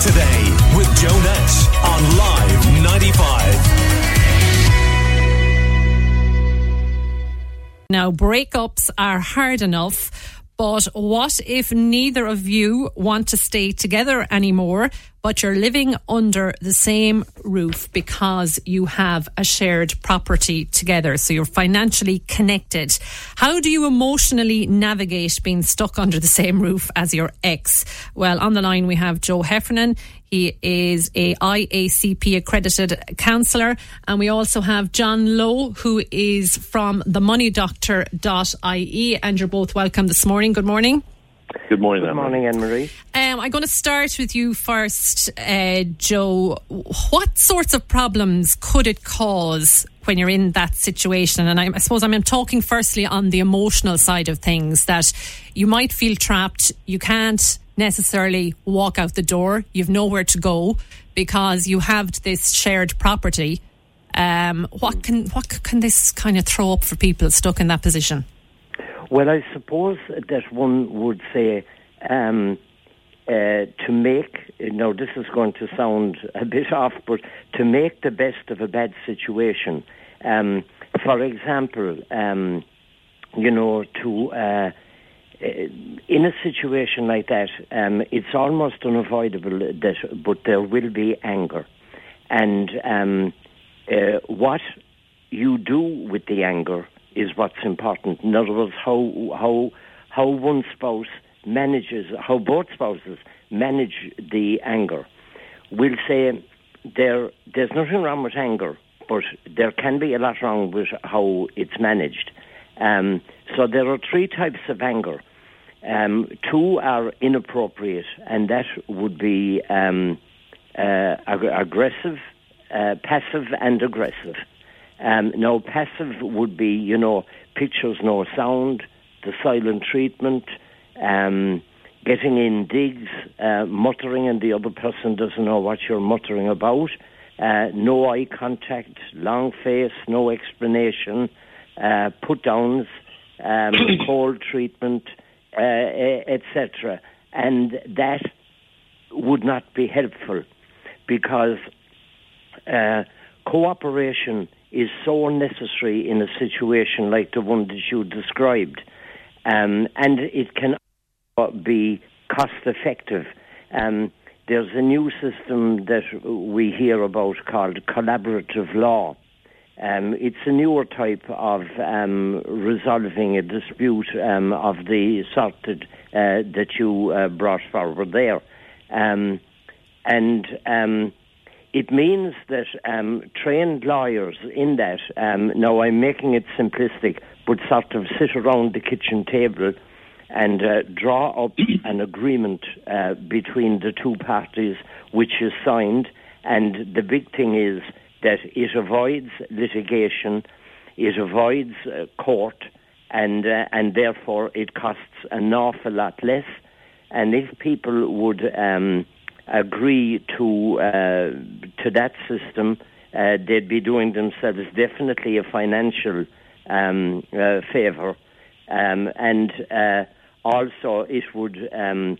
today with Joe Nash on Live 95. Now, breakups are hard enough. But what if neither of you want to stay together anymore, but you're living under the same roof because you have a shared property together? So you're financially connected. How do you emotionally navigate being stuck under the same roof as your ex? Well, on the line we have Joe Heffernan. He is a IACP accredited counsellor. And we also have John Lowe, who is from themoneydoctor.ie. And you're both welcome this morning. Good morning. Good morning, Good morning, Anne Marie. Um, I'm going to start with you first, uh, Joe. What sorts of problems could it cause when you're in that situation? And I, I suppose I'm talking firstly on the emotional side of things that you might feel trapped. You can't necessarily walk out the door. You've nowhere to go because you have this shared property. Um, what can what can this kind of throw up for people stuck in that position? Well, I suppose that one would say um, uh, to make. You know, this is going to sound a bit off, but to make the best of a bad situation. Um, for example, um, you know, to uh, in a situation like that, um, it's almost unavoidable that, but there will be anger, and um, uh, what you do with the anger is what's important. In other words, how how how one spouse manages, how both spouses manage the anger. We'll say there there's nothing wrong with anger, but there can be a lot wrong with how it's managed. Um, so there are three types of anger. Um, two are inappropriate, and that would be um, uh, ag- aggressive, uh, passive, and aggressive. Um, now, passive would be, you know, pictures, no sound, the silent treatment, um, getting in digs, uh, muttering, and the other person doesn't know what you're muttering about, uh, no eye contact, long face, no explanation, uh, put downs, um, cold treatment, uh, etc. And that would not be helpful because uh, cooperation is so necessary in a situation like the one that you described. Um, and it can be cost effective. Um, there's a new system that we hear about called collaborative law. Um, it's a newer type of um, resolving a dispute um, of the sort that, uh, that you uh, brought forward there. Um, and it means that um, trained lawyers in that, now I'm making it simplistic, but sort of sit around the kitchen table and uh, draw up an agreement uh, between the two parties which is signed. And the big thing is that it avoids litigation, it avoids uh, court, and uh, and therefore it costs an awful lot less. And if people would um, agree to uh, to that system, uh, they'd be doing themselves definitely a financial um, uh, favour, um, and uh, also it would um,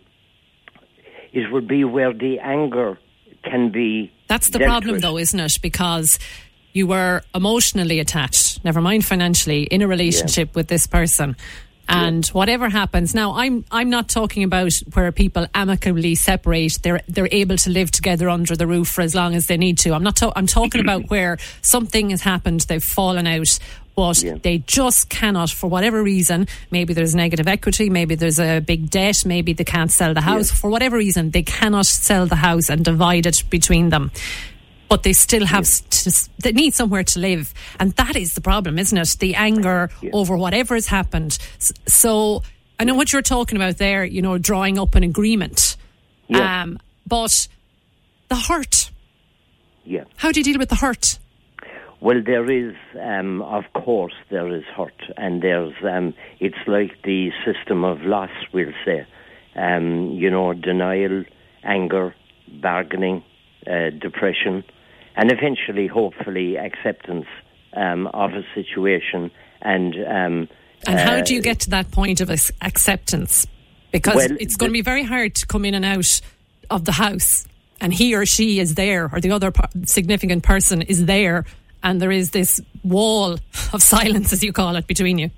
it would be where the anger can be. That's the problem, though, isn't it? Because you were emotionally attached, never mind financially, in a relationship yeah. with this person. And whatever happens now, I'm I'm not talking about where people amicably separate. They're they're able to live together under the roof for as long as they need to. I'm not. To, I'm talking about where something has happened. They've fallen out, but yeah. they just cannot, for whatever reason. Maybe there's negative equity. Maybe there's a big debt. Maybe they can't sell the house. Yeah. For whatever reason, they cannot sell the house and divide it between them but they still have yeah. to, they need somewhere to live, and that is the problem, isn't it? The anger yeah. over whatever has happened. So I know what you're talking about there. You know, drawing up an agreement, yeah. um, but the hurt. Yeah. How do you deal with the hurt? Well, there is, um, of course, there is hurt, and there's. Um, it's like the system of loss, we'll say. Um, you know, denial, anger, bargaining, uh, depression, and eventually, hopefully, acceptance um, of a situation. And um, and how uh, do you get to that point of acceptance? Because well, it's going to be very hard to come in and out of the house and he or she is there, or the other significant person is there, and there is this wall of silence, as you call it, between you.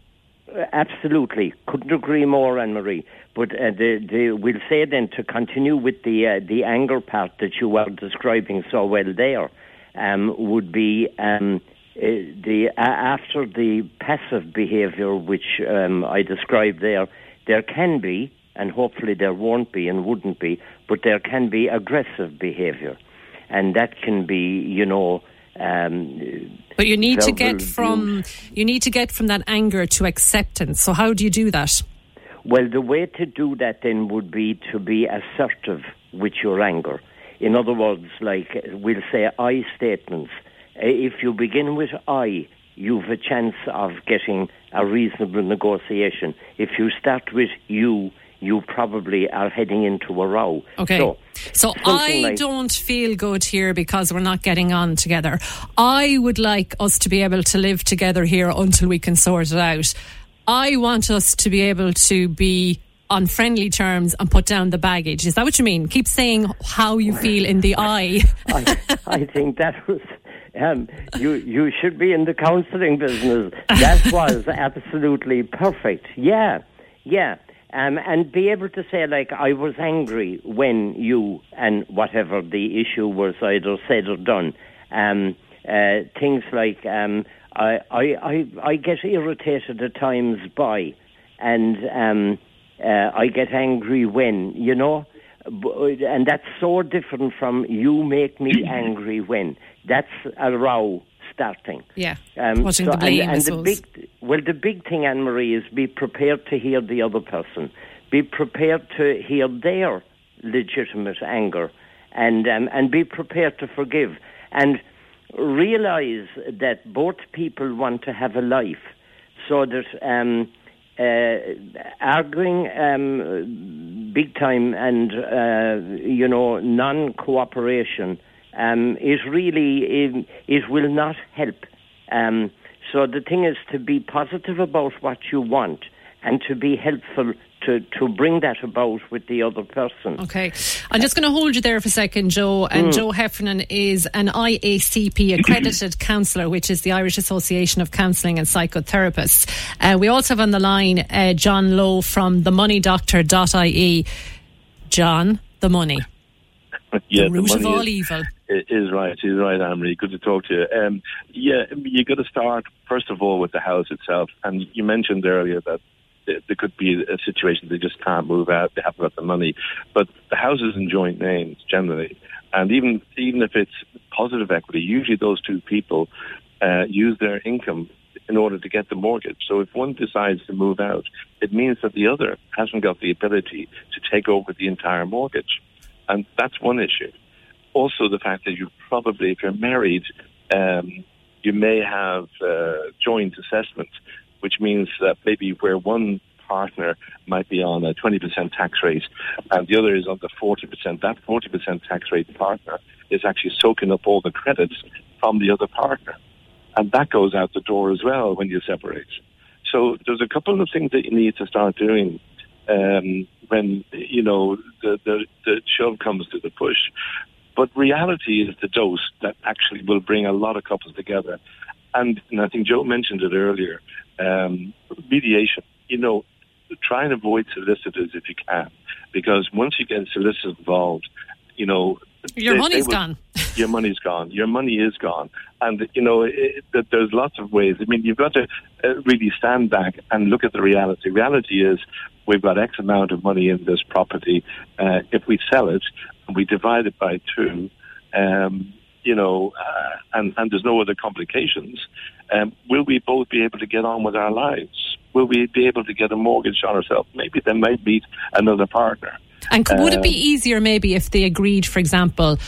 Absolutely, couldn't agree more, Anne Marie. But uh, the, the, we'll say then to continue with the uh, the anger part that you were describing so well there um, would be um, uh, the after the passive behaviour which um, I described there. There can be, and hopefully there won't be, and wouldn't be, but there can be aggressive behaviour, and that can be, you know. Um, but you need to get from you need to get from that anger to acceptance. So how do you do that? Well, the way to do that then would be to be assertive with your anger. In other words, like we'll say I statements. Uh, if you begin with I, you've a chance of getting a reasonable negotiation. If you start with you, you probably are heading into a row. Okay. So, so I like don't feel good here because we're not getting on together. I would like us to be able to live together here until we can sort it out. I want us to be able to be on friendly terms and put down the baggage. Is that what you mean? Keep saying how you feel in the eye. I, I think that was. Um, you you should be in the counselling business. That was absolutely perfect. Yeah, yeah. Um, and be able to say like I was angry when you and whatever the issue was either said or done. Um, uh, things like um, I, I, I, I get irritated at times by, and um, uh, I get angry when, you know, and that's so different from you make me angry when. That's a row starting. Yeah, um, so, the blame. And, and the big, well, the big thing, Anne Marie, is be prepared to hear the other person. Be prepared to hear their legitimate anger, and um, and be prepared to forgive. And realize that both people want to have a life, so that um, uh, arguing um, big time and uh, you know non cooperation um, is really it, it, will not help. Um, so the thing is to be positive about what you want and to be helpful to, to bring that about with the other person. Okay. I'm just going to hold you there for a second, Joe. And mm. Joe Heffernan is an IACP accredited counsellor, which is the Irish Association of Counselling and Psychotherapists. Uh, we also have on the line uh, John Lowe from themoneydoctor.ie. John, the money. yeah, the root the of all evil. Is right, is right, Anne Marie. Good to talk to you. Um, yeah, you got to start first of all with the house itself, and you mentioned earlier that there could be a situation they just can't move out. They haven't got the money, but the house is in joint names generally, and even even if it's positive equity, usually those two people uh, use their income in order to get the mortgage. So if one decides to move out, it means that the other hasn't got the ability to take over the entire mortgage, and that's one issue. Also, the fact that you probably, if you're married, um, you may have uh, joint assessment which means that maybe where one partner might be on a 20% tax rate and the other is on the 40%, that 40% tax rate partner is actually soaking up all the credits from the other partner. And that goes out the door as well when you separate. So there's a couple of things that you need to start doing um, when, you know, the, the, the shove comes to the push. But reality is the dose that actually will bring a lot of couples together. And, and I think Joe mentioned it earlier um, mediation. You know, try and avoid solicitors if you can, because once you get solicitors involved, you know, your they, money's they will, gone. Your money's gone. Your money is gone, and you know it, it, there's lots of ways. I mean, you've got to uh, really stand back and look at the reality. Reality is we've got X amount of money in this property. Uh, if we sell it and we divide it by two, um, you know, uh, and, and there's no other complications, um, will we both be able to get on with our lives? Will we be able to get a mortgage on ourselves? Maybe they might meet another partner. And would um, it be um, easier maybe if they agreed, for example,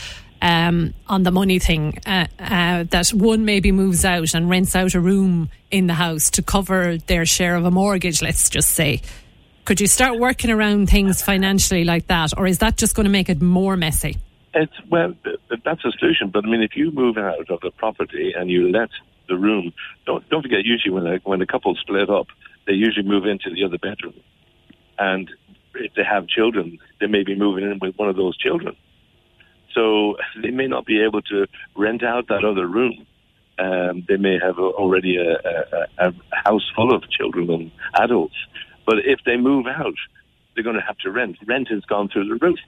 um, on the money thing, uh, uh, that one maybe moves out and rents out a room in the house to cover their share of a mortgage, let's just say? Could you start working around things financially like that, or is that just going to make it more messy? It's well, that's a solution. But I mean, if you move out of the property and you let the room, don't don't forget. Usually, when a, when a couple split up, they usually move into the other bedroom, and if they have children, they may be moving in with one of those children. So they may not be able to rent out that other room. Um, they may have already a, a, a house full of children and adults. But if they move out, they're going to have to rent. Rent has gone through the roof.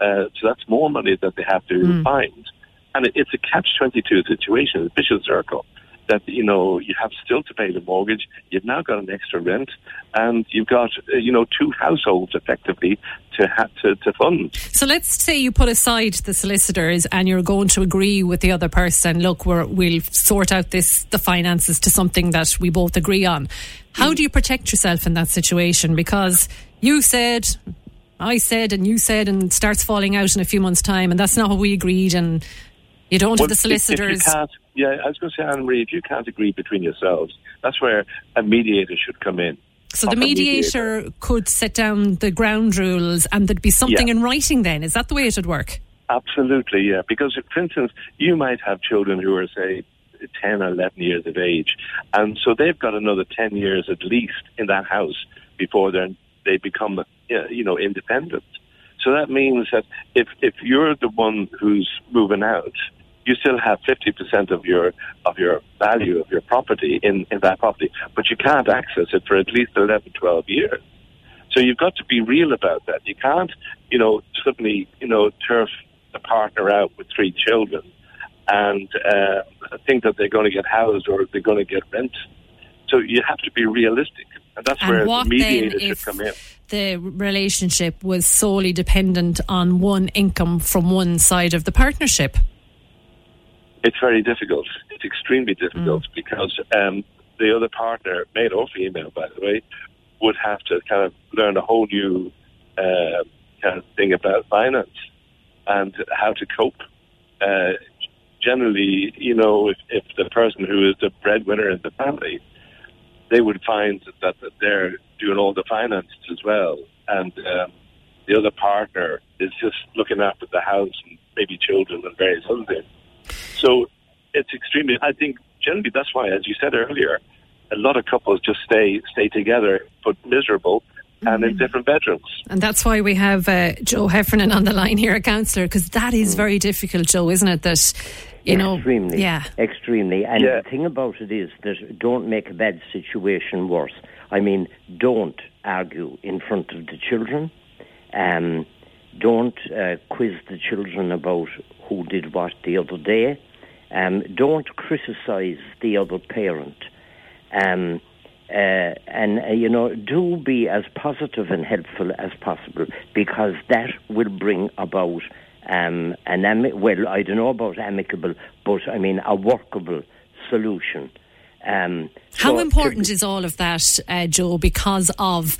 Uh, so that's more money that they have to mm. find. And it, it's a catch 22 situation, a vicious circle that you know you have still to pay the mortgage. You've now got an extra rent, and you've got uh, you know two households effectively to have to, to fund. So let's say you put aside the solicitors and you're going to agree with the other person. Look, we will sort out this the finances to something that we both agree on. How do you protect yourself in that situation? Because you said I said and you said and starts falling out in a few months' time, and that's not what we agreed, and you don't well, have the solicitors. Yeah, I was going to say, Anne Marie, if you can't agree between yourselves, that's where a mediator should come in. So the mediator, mediator, could set down the ground rules and there'd be something yeah. in writing then. Is that the way it would work? Absolutely, yeah. Because, for instance, you might have children who are, say, 10 or 11 years of age. And so they've got another 10 years at least in that house before they become, you know, independent. So that means that if, if you're the one who's moving out, you still have 50% of your of your value of your property in, in that property, but you can't access it for at least 11, 12 years. So you've got to be real about that. You can't, you know, suddenly, you know, turf a partner out with three children and uh, think that they're going to get housed or they're going to get rent. So you have to be realistic. And that's and where the mediator should come in. The relationship was solely dependent on one income from one side of the partnership. It's very difficult. It's extremely difficult mm. because um, the other partner, male or female, by the way, would have to kind of learn a whole new uh, kind of thing about finance and how to cope. Uh, generally, you know, if, if the person who is the breadwinner in the family, they would find that, that they're doing all the finances as well, and um, the other partner is just looking after the house and maybe children and various other things. So it's extremely. I think generally that's why, as you said earlier, a lot of couples just stay stay together but miserable and in mm. different bedrooms. And that's why we have uh, Joe Heffernan on the line here, a counsellor, because that is mm. very difficult, Joe, isn't it? That you know, extremely, yeah, extremely. And yeah. the thing about it is that don't make a bad situation worse. I mean, don't argue in front of the children. Um, don't uh, quiz the children about who did what the other day. Um, don't criticise the other parent. Um, uh, and, uh, you know, do be as positive and helpful as possible because that will bring about um, an, ami- well, I don't know about amicable, but I mean a workable solution. Um, How so important is all of that, uh, Joe, because of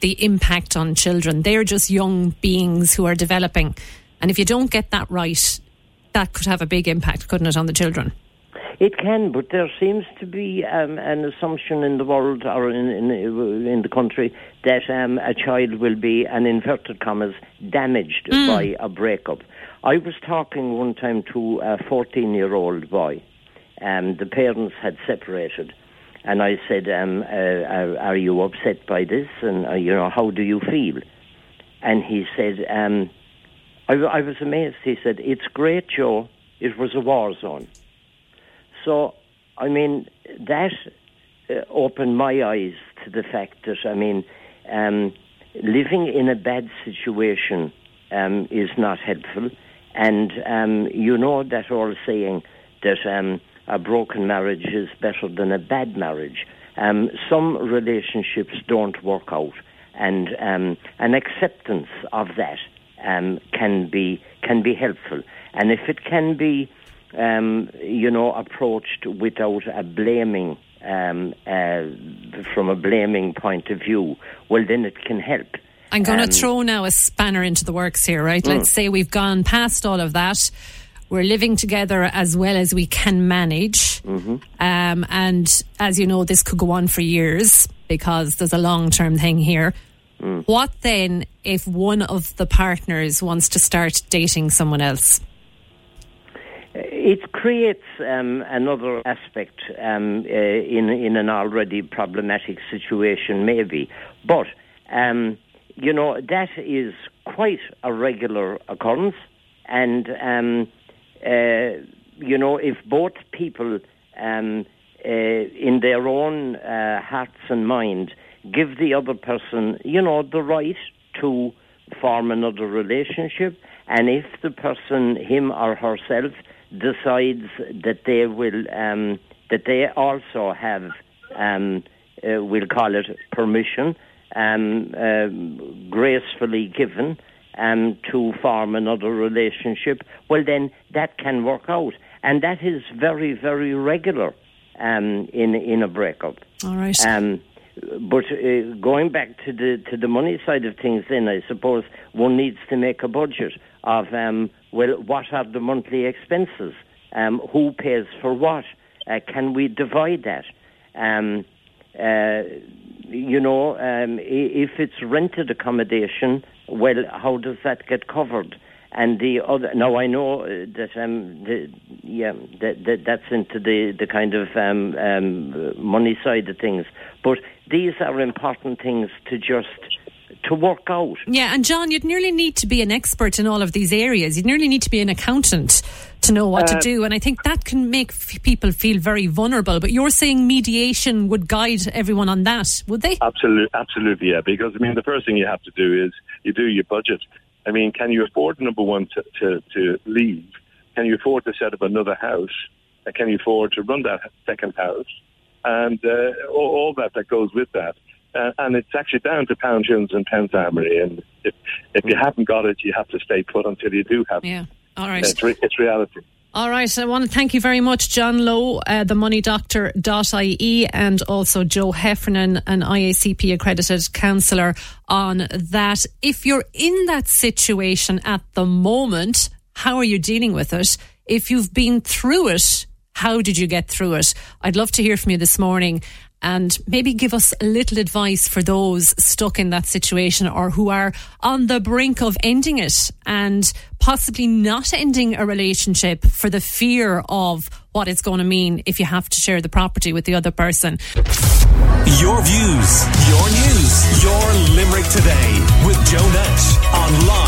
the impact on children? They're just young beings who are developing. And if you don't get that right, that could have a big impact, couldn't it, on the children? It can, but there seems to be um, an assumption in the world or in in, in the country that um, a child will be, an inverted commas, damaged mm. by a breakup. I was talking one time to a 14 year old boy. and the parents had separated. And I said, um, uh, are, are, you upset by this? And, uh, you know, how do you feel? And he said, um, I, I was amazed. He said, It's great, Joe. It was a war zone. So, I mean, that uh, opened my eyes to the fact that, I mean, um, living in a bad situation um, is not helpful. And um, you know that old saying that um, a broken marriage is better than a bad marriage. Um, some relationships don't work out, and um, an acceptance of that can be can be helpful. And if it can be, um, you know, approached without a blaming um, uh, from a blaming point of view, well, then it can help. I'm going to um, throw now a spanner into the works here, right? Mm. Let's say we've gone past all of that. We're living together as well as we can manage. Mm-hmm. Um, and as you know, this could go on for years because there's a long term thing here. Mm. What then if one of the partners wants to start dating someone else? It creates um, another aspect um, uh, in in an already problematic situation, maybe. But um, you know that is quite a regular occurrence. and um, uh, you know, if both people um, uh, in their own uh, hearts and mind give the other person, you know, the right to form another relationship, and if the person, him or herself, decides that they will, um, that they also have, um, uh, we'll call it permission, um, uh, gracefully given um, to form another relationship, well, then that can work out. And that is very, very regular um, in, in a breakup. All right. Um, but uh, going back to the to the money side of things, then I suppose one needs to make a budget of um, well, what are the monthly expenses? Um, who pays for what? Uh, can we divide that? Um, uh, you know, um, if it's rented accommodation, well, how does that get covered? And the other, now I know that um, the, yeah, that, that that's into the the kind of um, money side of things, but these are important things to just to work out. Yeah, and John, you'd nearly need to be an expert in all of these areas. You'd nearly need to be an accountant to know what uh, to do, and I think that can make f- people feel very vulnerable. But you're saying mediation would guide everyone on that, would they? Absolutely, absolutely, yeah. Because I mean, the first thing you have to do is you do your budget. I mean, can you afford number one to to, to leave? Can you afford to set up another house? Can you afford to run that second house? And uh, all, all that that goes with that. Uh, and it's actually down to pound tunes and pence Anne Marie. And if if you haven't got it, you have to stay put until you do have yeah. it. Yeah, all right. It's, re- it's reality. All right. I want to thank you very much, John Lowe, uh, the moneydoctor.ie, and also Joe Heffernan, an IACP accredited counsellor, on that. If you're in that situation at the moment, how are you dealing with it? If you've been through it, how did you get through it? I'd love to hear from you this morning and maybe give us a little advice for those stuck in that situation or who are on the brink of ending it and possibly not ending a relationship for the fear of what it's going to mean if you have to share the property with the other person. Your views, your news, your Limerick today with Joe Nash on live.